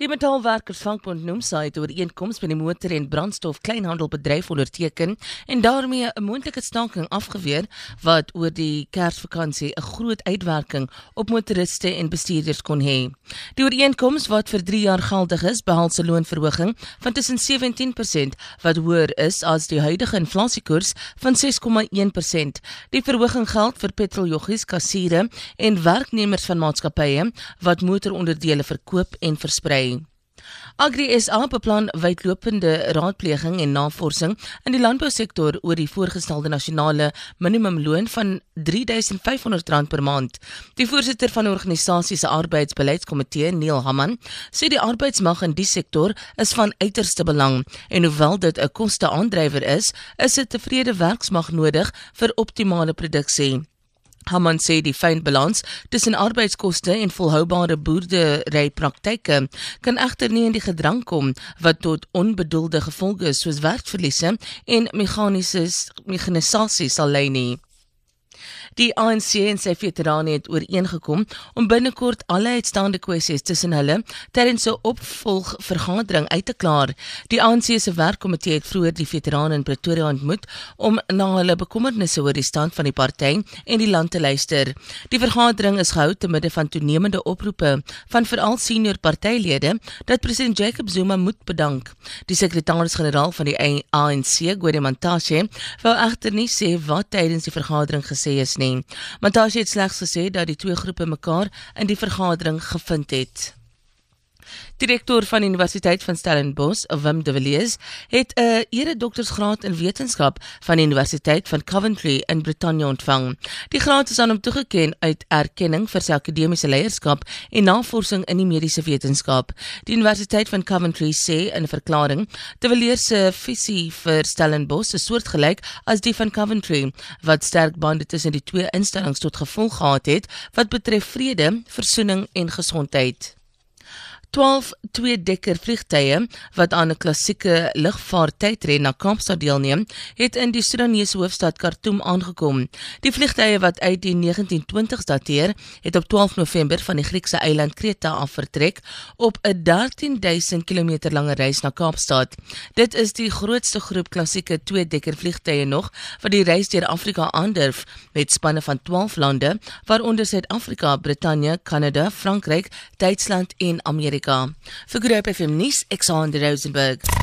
Die Metaalwerkersvakbond noem sy het ooreenkoms met die motor- en brandstof kleinhandelbedryf onderteken en daarmee 'n moontlike staking afgeweer wat oor die Kersvakansie 'n groot uitwerking op motoriste en bestuurders kon hê. Die ooreenkoms wat vir 3 jaar geldig is, behels 'n loonverhoging van tussen 17% wat hoër is as die huidige inflasiekoers van 6,1%. Die verhoging geld vir petroljoggies, kassiere en werknemers van maatskappye wat motoronderdele verkoop en versprei. Agri SA beplan wydlopende raadpleging en navorsing in die landbousektor oor die voorgestelde nasionale minimumloon van R3500 per maand. Die voorsitter van die organisasie se arbeidsbeleidskomitee, Neil Hamman, sê die arbeidsmag in die sektor is van uiterste belang en hoewel dit 'n koste-aandrywer is, is 'n tevrede werksmag nodig vir optimale produksie. Haman sê die fyn balans tussen arbeidskoste en volhoubare boerderypraktyke kan egter nie in die gedrang kom wat tot onbedoelde gevolge soos werkverliese en meganiese mekanisasie sal lei nie. Die ANC en sy veterane het ooreengekom om binnekort alle uitstaande kwessies tussen hulle tydens 'n opvolgvergadering uit te klaar. Die ANC se werkkomitee het vroeër die veterane in Pretoria ontmoet om na hulle bekommernisse oor die stand van die party en die land te luister. Die vergadering is gehou te midde van toenemende oproepe van veral senior partylede dat president Jacob Zuma moet bedank. Die sekretaris-generaal van die ANC, Gwede Mantashe, wou egter nie sê wat tydens die vergadering gesê is nie. Matashe het slegs gesê dat die twee groepe mekaar in die vergadering gevind het. Direkteur van Universiteit van Stellenbosch, Wim de Villiers, het 'n eredoktorsgraad in wetenskap van die Universiteit van Coventry in Brittanje ontvang. Die graad is aan hom toegekend uit erkenning vir sy akademiese leierskap en navorsing in die mediese wetenskap. Die Universiteit van Coventry sê in 'n verklaring: "De Villiers se visie vir Stellenbosch is soortgelyk as die van Coventry, wat sterk bande tussen die twee instellings tot gevolg gehad het wat betref vrede, versoening en gesondheid." 12 twee-dekker vliegtye wat aan 'n klassieke lugvaarttydren na Kaapstad deelneem, het in die Sudanese hoofstad Khartoum aangekom. Die vliegtye wat uit die 1920s dateer, het op 12 November van die Griekse eiland Kreta af vertrek op 'n 13000 km lange reis na Kaapstad. Dit is die grootste groep klassieke twee-dekker vliegtye nog wat die reis deur Afrika aandurf met spanne van 12 lande, waaronder Suid-Afrika, Brittanje, Kanada, Frankryk, Duitsland en Amerika. Amerika. Vir Groep FM nuus, Alexander Rosenburg.